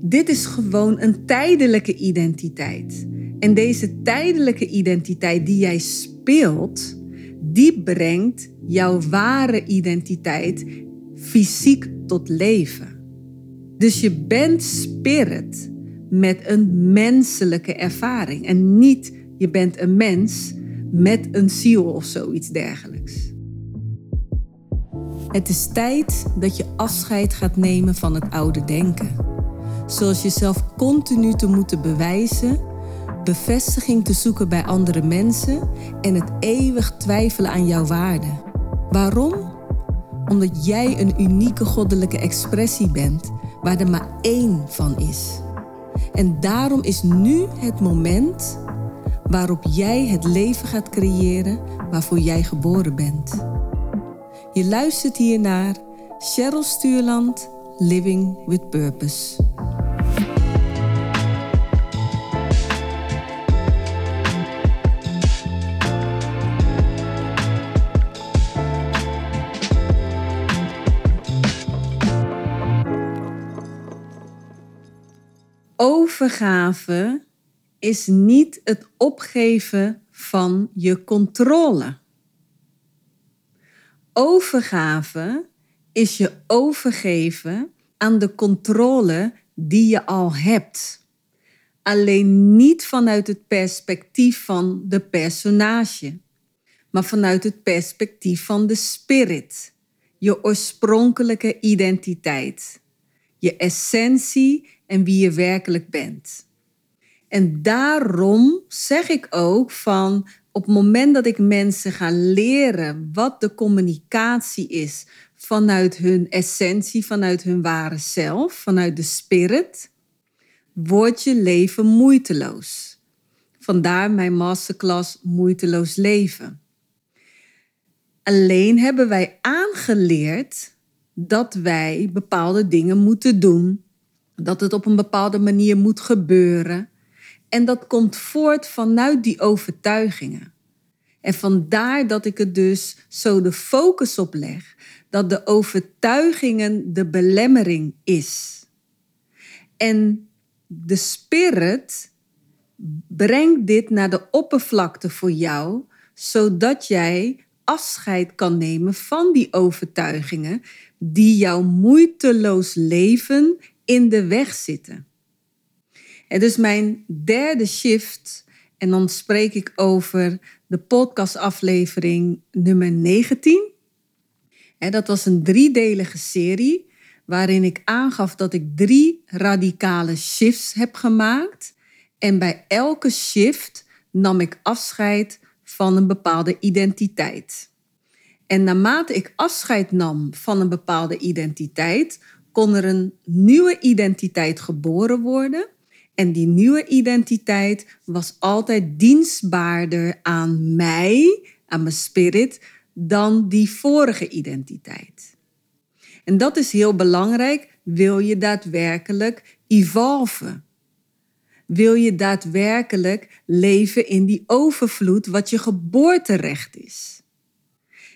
Dit is gewoon een tijdelijke identiteit. En deze tijdelijke identiteit die jij speelt, die brengt jouw ware identiteit fysiek tot leven. Dus je bent spirit met een menselijke ervaring en niet je bent een mens met een ziel of zoiets dergelijks. Het is tijd dat je afscheid gaat nemen van het oude denken. Zoals jezelf continu te moeten bewijzen, bevestiging te zoeken bij andere mensen en het eeuwig twijfelen aan jouw waarde. Waarom? Omdat jij een unieke goddelijke expressie bent waar er maar één van is. En daarom is nu het moment waarop jij het leven gaat creëren waarvoor jij geboren bent. Je luistert hier naar Cheryl Stuurland, Living with Purpose. Overgave is niet het opgeven van je controle. Overgave is je overgeven aan de controle die je al hebt. Alleen niet vanuit het perspectief van de personage, maar vanuit het perspectief van de spirit, je oorspronkelijke identiteit, je essentie en wie je werkelijk bent. En daarom zeg ik ook van op het moment dat ik mensen ga leren wat de communicatie is vanuit hun essentie, vanuit hun ware zelf, vanuit de spirit, wordt je leven moeiteloos. Vandaar mijn masterclass Moeiteloos Leven. Alleen hebben wij aangeleerd dat wij bepaalde dingen moeten doen, dat het op een bepaalde manier moet gebeuren. En dat komt voort vanuit die overtuigingen. En vandaar dat ik er dus zo de focus op leg dat de overtuigingen de belemmering is. En de spirit brengt dit naar de oppervlakte voor jou, zodat jij afscheid kan nemen van die overtuigingen die jouw moeiteloos leven in de weg zitten. En dus mijn derde shift, en dan spreek ik over de podcastaflevering nummer 19. En dat was een driedelige serie waarin ik aangaf dat ik drie radicale shifts heb gemaakt. En bij elke shift nam ik afscheid van een bepaalde identiteit. En naarmate ik afscheid nam van een bepaalde identiteit, kon er een nieuwe identiteit geboren worden. En die nieuwe identiteit was altijd dienstbaarder aan mij, aan mijn spirit, dan die vorige identiteit. En dat is heel belangrijk. Wil je daadwerkelijk evolven? Wil je daadwerkelijk leven in die overvloed wat je geboorterecht is?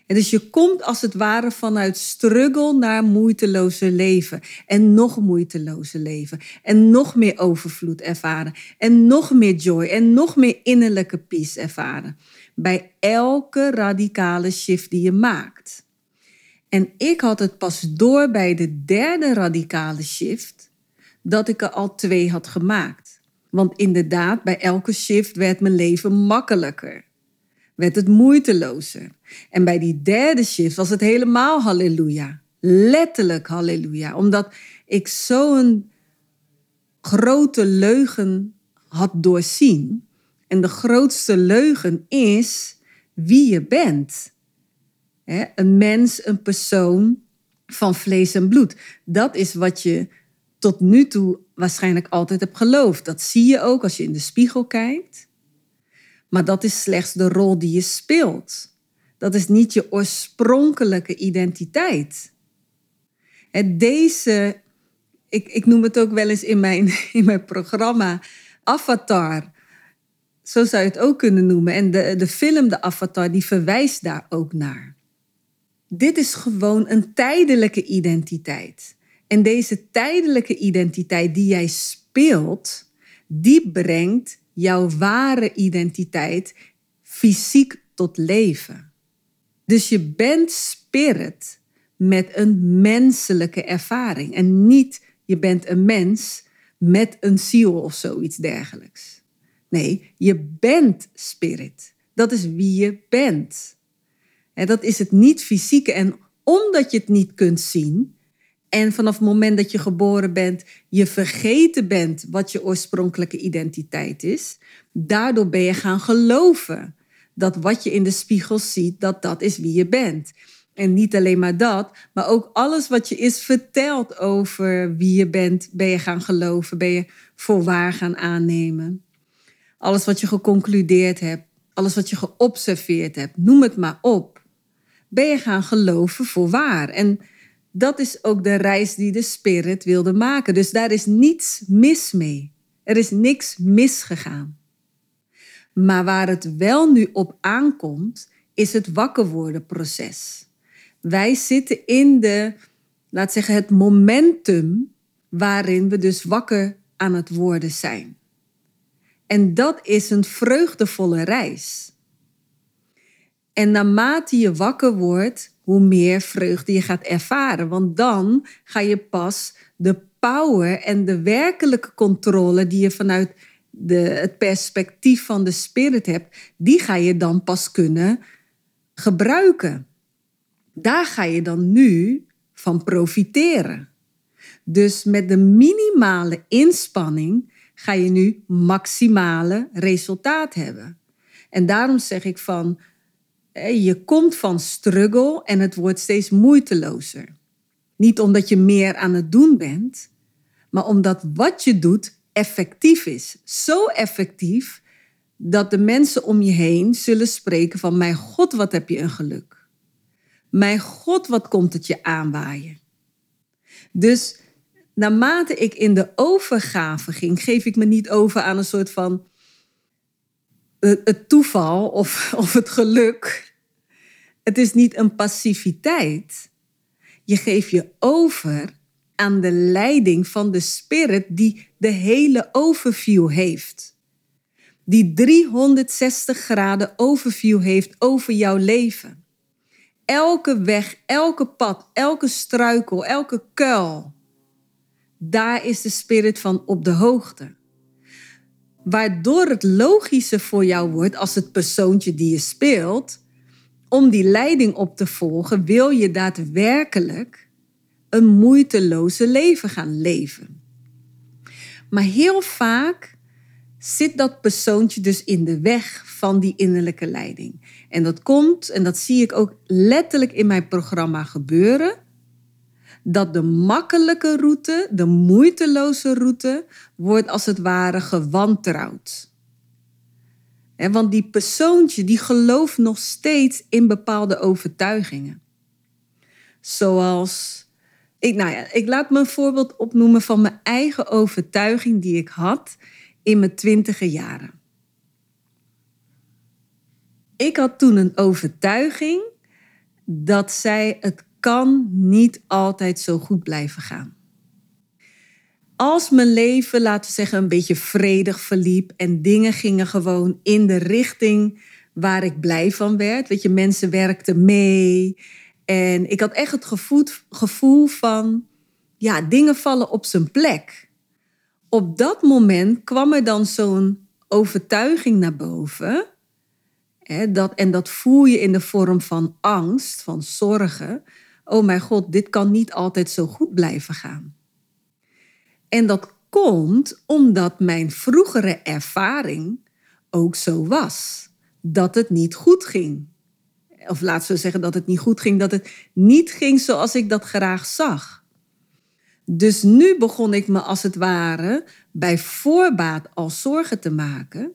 Dus je komt als het ware vanuit struggle naar moeiteloze leven. En nog moeiteloze leven. En nog meer overvloed ervaren. En nog meer joy. En nog meer innerlijke peace ervaren. Bij elke radicale shift die je maakt. En ik had het pas door bij de derde radicale shift dat ik er al twee had gemaakt. Want inderdaad, bij elke shift werd mijn leven makkelijker werd het moeitelozer. En bij die derde shift was het helemaal halleluja. Letterlijk halleluja. Omdat ik zo'n grote leugen had doorzien. En de grootste leugen is wie je bent. een mens, een persoon van vlees en bloed. Dat is wat je tot nu toe waarschijnlijk altijd hebt geloofd. Dat zie je ook als je in de spiegel kijkt. Maar dat is slechts de rol die je speelt. Dat is niet je oorspronkelijke identiteit. En deze, ik, ik noem het ook wel eens in mijn, in mijn programma, Avatar. Zo zou je het ook kunnen noemen. En de, de film, de Avatar, die verwijst daar ook naar. Dit is gewoon een tijdelijke identiteit. En deze tijdelijke identiteit die jij speelt, die brengt jouw ware identiteit fysiek tot leven. Dus je bent spirit met een menselijke ervaring en niet je bent een mens met een ziel of zoiets dergelijks. Nee, je bent spirit. Dat is wie je bent. En dat is het niet fysieke. En omdat je het niet kunt zien, en vanaf het moment dat je geboren bent, je vergeten bent wat je oorspronkelijke identiteit is, daardoor ben je gaan geloven dat wat je in de spiegel ziet, dat dat is wie je bent. En niet alleen maar dat, maar ook alles wat je is verteld over wie je bent, ben je gaan geloven, ben je voor waar gaan aannemen. Alles wat je geconcludeerd hebt, alles wat je geobserveerd hebt, noem het maar op, ben je gaan geloven voor waar. En dat is ook de reis die de spirit wilde maken. Dus daar is niets mis mee. Er is niks misgegaan. Maar waar het wel nu op aankomt, is het wakker worden proces. Wij zitten in de, laat zeggen, het momentum waarin we dus wakker aan het worden zijn. En dat is een vreugdevolle reis. En naarmate je wakker wordt, hoe meer vreugde je gaat ervaren. Want dan ga je pas de power en de werkelijke controle die je vanuit de, het perspectief van de spirit hebt, die ga je dan pas kunnen gebruiken. Daar ga je dan nu van profiteren. Dus met de minimale inspanning ga je nu maximale resultaat hebben. En daarom zeg ik van, je komt van struggle en het wordt steeds moeitelozer. Niet omdat je meer aan het doen bent, maar omdat wat je doet effectief is. Zo effectief dat de mensen om je heen zullen spreken van, mijn God, wat heb je een geluk. Mijn God, wat komt het je aanwaaien. Dus naarmate ik in de overgave ging, geef ik me niet over aan een soort van het toeval of, of het geluk. Het is niet een passiviteit. Je geeft je over aan de leiding van de spirit die de hele overview heeft. Die 360 graden overview heeft over jouw leven. Elke weg, elke pad, elke struikel, elke kuil. Daar is de spirit van op de hoogte. Waardoor het logischer voor jou wordt als het persoontje die je speelt, om die leiding op te volgen, wil je daadwerkelijk een moeiteloze leven gaan leven. Maar heel vaak zit dat persoontje dus in de weg van die innerlijke leiding. En dat komt, en dat zie ik ook letterlijk in mijn programma gebeuren, dat de makkelijke route, de moeiteloze route, wordt als het ware gewantrouwd. want die persoontje die gelooft nog steeds in bepaalde overtuigingen. Zoals, ik, nou ja, ik laat me een voorbeeld opnoemen van mijn eigen overtuiging die ik had in mijn twintige jaren. Ik had toen een overtuiging dat zij het kan niet altijd zo goed blijven gaan. Als mijn leven, laten we zeggen, een beetje vredig verliep en dingen gingen gewoon in de richting waar ik blij van werd. Weet je, mensen werkten mee. En ik had echt het gevoel, gevoel van, ja, dingen vallen op zijn plek. Op dat moment kwam er dan zo'n overtuiging naar boven. Hè, dat, en dat voel je in de vorm van angst, van zorgen oh mijn god, dit kan niet altijd zo goed blijven gaan. En dat komt omdat mijn vroegere ervaring ook zo was. Dat het niet goed ging. Of laten we zeggen dat het niet goed ging, dat het niet ging zoals ik dat graag zag. Dus nu begon ik me als het ware bij voorbaat al zorgen te maken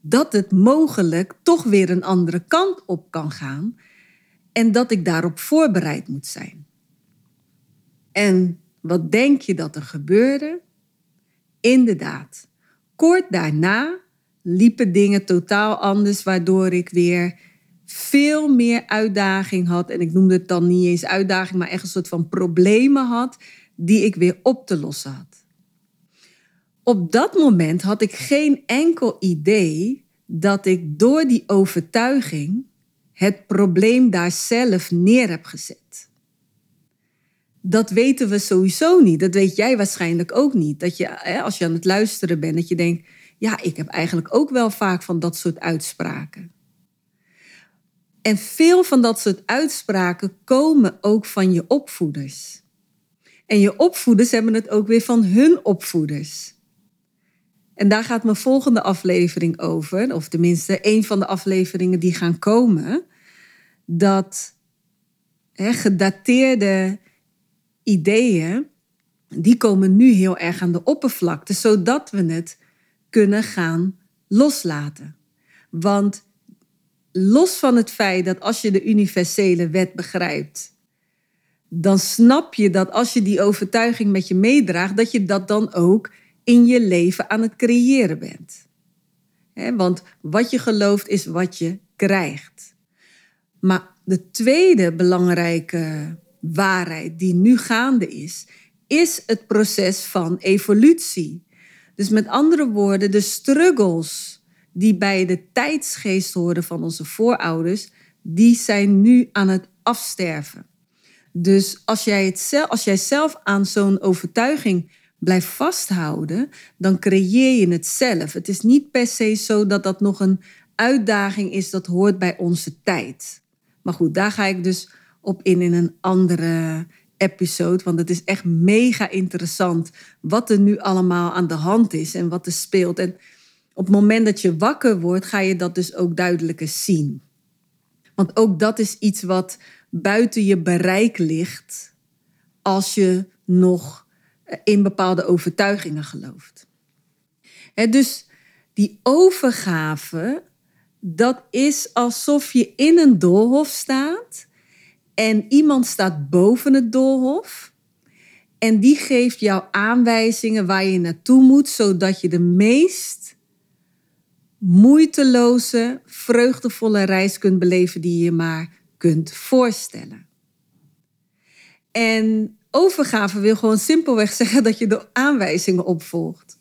dat het mogelijk toch weer een andere kant op kan gaan en dat ik daarop voorbereid moet zijn. En wat denk je dat er gebeurde? Inderdaad, kort daarna liepen dingen totaal anders, waardoor ik weer veel meer uitdaging had. En ik noemde het dan niet eens uitdaging, maar echt een soort van problemen had. die ik weer op te lossen had. Op dat moment had ik geen enkel idee dat ik door die overtuiging het probleem daar zelf neer heb gezet. Dat weten we sowieso niet. Dat weet jij waarschijnlijk ook niet. Dat je, als je aan het luisteren bent, dat je denkt: ja, ik heb eigenlijk ook wel vaak van dat soort uitspraken. En veel van dat soort uitspraken komen ook van je opvoeders. En je opvoeders hebben het ook weer van hun opvoeders. En daar gaat mijn volgende aflevering over, of tenminste een van de afleveringen die gaan komen, dat hè, gedateerde ideeën, die komen nu heel erg aan de oppervlakte, zodat we het kunnen gaan loslaten. Want los van het feit dat als je de universele wet begrijpt, dan snap je dat als je die overtuiging met je meedraagt, dat je dat dan ook in je leven aan het creëren bent. want wat je gelooft is wat je krijgt. Maar de tweede belangrijke waarheid die nu gaande is, is het proces van evolutie. Dus met andere woorden, de struggles die bij de tijdsgeest horen van onze voorouders, die zijn nu aan het afsterven. Dus als jij, het zelf, als jij zelf aan zo'n overtuiging blijft vasthouden, dan creëer je het zelf. Het is niet per se zo dat dat nog een uitdaging is dat hoort bij onze tijd. Maar goed, daar ga ik dus op in in een andere episode. Want het is echt mega interessant wat er nu allemaal aan de hand is en wat er speelt. En op het moment dat je wakker wordt, ga je dat dus ook duidelijker zien. Want ook dat is iets wat buiten je bereik ligt als je nog in bepaalde overtuigingen gelooft. dus die overgave, dat is alsof je in een doolhof staat en iemand staat boven het doolhof. En die geeft jou aanwijzingen waar je naartoe moet, zodat je de meest moeiteloze, vreugdevolle reis kunt beleven die je maar kunt voorstellen. En overgave wil gewoon simpelweg zeggen dat je de aanwijzingen opvolgt.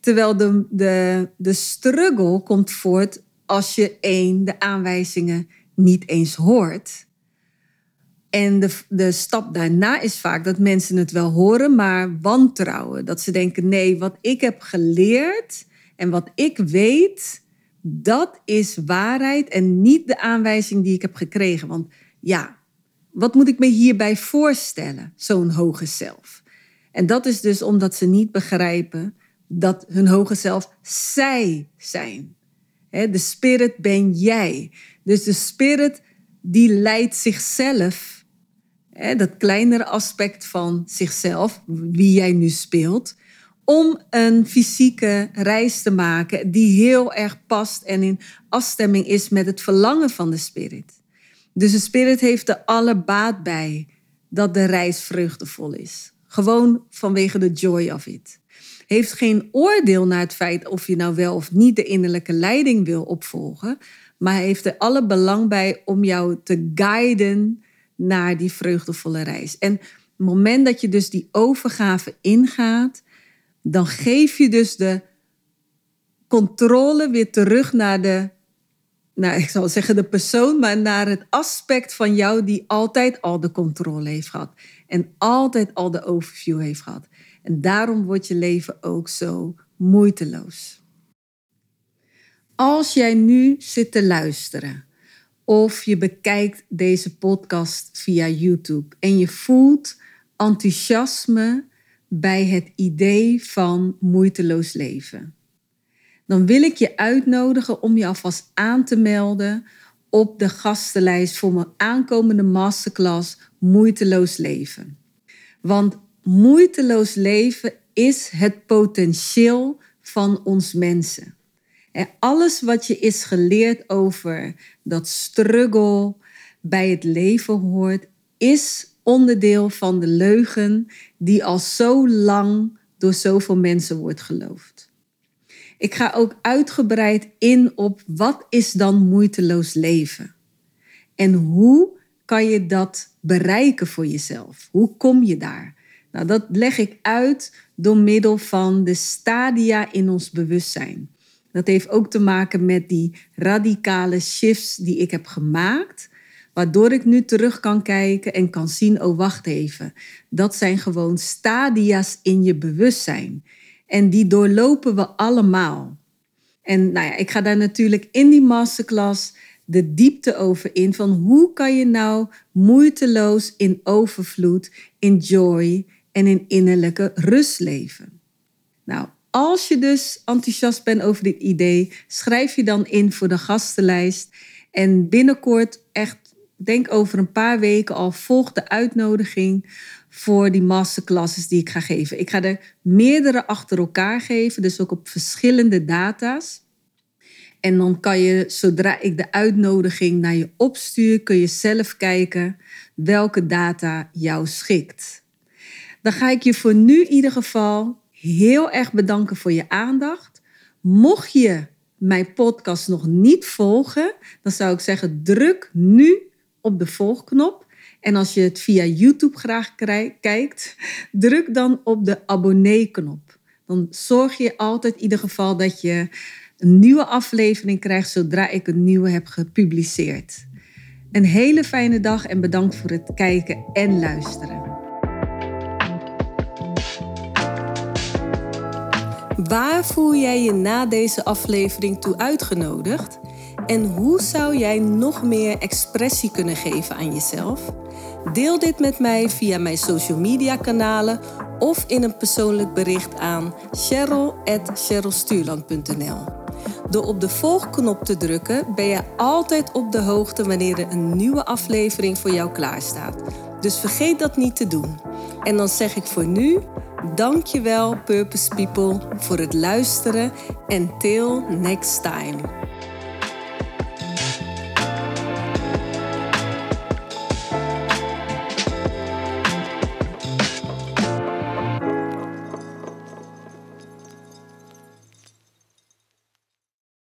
Terwijl de, de, de struggle komt voort als je één, de aanwijzingen niet eens hoort. En de, de stap daarna is vaak dat mensen het wel horen, maar wantrouwen. Dat ze denken, nee, wat ik heb geleerd en wat ik weet, dat is waarheid en niet de aanwijzing die ik heb gekregen. Want ja, wat moet ik me hierbij voorstellen, zo'n hoge zelf? En dat is dus omdat ze niet begrijpen dat hun hoge zelf zij zijn. De spirit ben jij. Dus de spirit die leidt zichzelf, dat kleinere aspect van zichzelf, wie jij nu speelt, om een fysieke reis te maken die heel erg past en in afstemming is met het verlangen van de spirit. Dus de spirit heeft er alle baat bij dat de reis vreugdevol is. Gewoon vanwege de joy of it. Heeft geen oordeel naar het feit of je nou wel of niet de innerlijke leiding wil opvolgen, maar heeft er alle belang bij om jou te guiden naar die vreugdevolle reis. En het moment dat je dus die overgave ingaat, dan geef je dus de controle weer terug naar de nou, ik zal zeggen de persoon, maar naar het aspect van jou die altijd al de controle heeft gehad. En altijd al de overview heeft gehad. En daarom wordt je leven ook zo moeiteloos. Als jij nu zit te luisteren of je bekijkt deze podcast via YouTube en je voelt enthousiasme bij het idee van moeiteloos leven dan wil ik je uitnodigen om je alvast aan te melden op de gastenlijst voor mijn aankomende masterclass Moeiteloos Leven. Want moeiteloos leven is het potentieel van ons mensen. En alles wat je is geleerd over dat struggle bij het leven hoort, is onderdeel van de leugen die al zo lang door zoveel mensen wordt geloofd. Ik ga ook uitgebreid in op wat is dan moeiteloos leven? En hoe kan je dat bereiken voor jezelf? Hoe kom je daar? Nou, dat leg ik uit door middel van de stadia in ons bewustzijn. Dat heeft ook te maken met die radicale shifts die ik heb gemaakt, waardoor ik nu terug kan kijken en kan zien, oh wacht even, dat zijn gewoon stadia's in je bewustzijn. En die doorlopen we allemaal. En nou ja, ik ga daar natuurlijk in die masterclass de diepte over in van hoe kan je nou moeiteloos in overvloed, in joy en in innerlijke rust leven. Nou, als je dus enthousiast bent over dit idee, schrijf je dan in voor de gastenlijst. En binnenkort, echt, denk over een paar weken al, volg de uitnodiging voor die masterclasses die ik ga geven. Ik ga er meerdere achter elkaar geven, dus ook op verschillende data's. En dan kan je, zodra ik de uitnodiging naar je opstuur, kun je zelf kijken welke data jou schikt. Dan ga ik je voor nu in ieder geval heel erg bedanken voor je aandacht. Mocht je mijn podcast nog niet volgen, dan zou ik zeggen: druk nu op de volgknop. En als je het via YouTube graag kijkt, druk dan op de abonnee-knop. Dan zorg je altijd in ieder geval dat je een nieuwe aflevering krijgt zodra ik een nieuwe heb gepubliceerd. Een hele fijne dag en bedankt voor het kijken en luisteren. Waar voel jij je na deze aflevering toe uitgenodigd? En hoe zou jij nog meer expressie kunnen geven aan jezelf? Deel dit met mij via mijn social media kanalen of in een persoonlijk bericht aan cheryl.cherylstuurland.nl. Door op de volgknop te drukken ben je altijd op de hoogte wanneer er een nieuwe aflevering voor jou klaarstaat. Dus vergeet dat niet te doen. En dan zeg ik voor nu, dankjewel Purpose People voor het luisteren en till next time.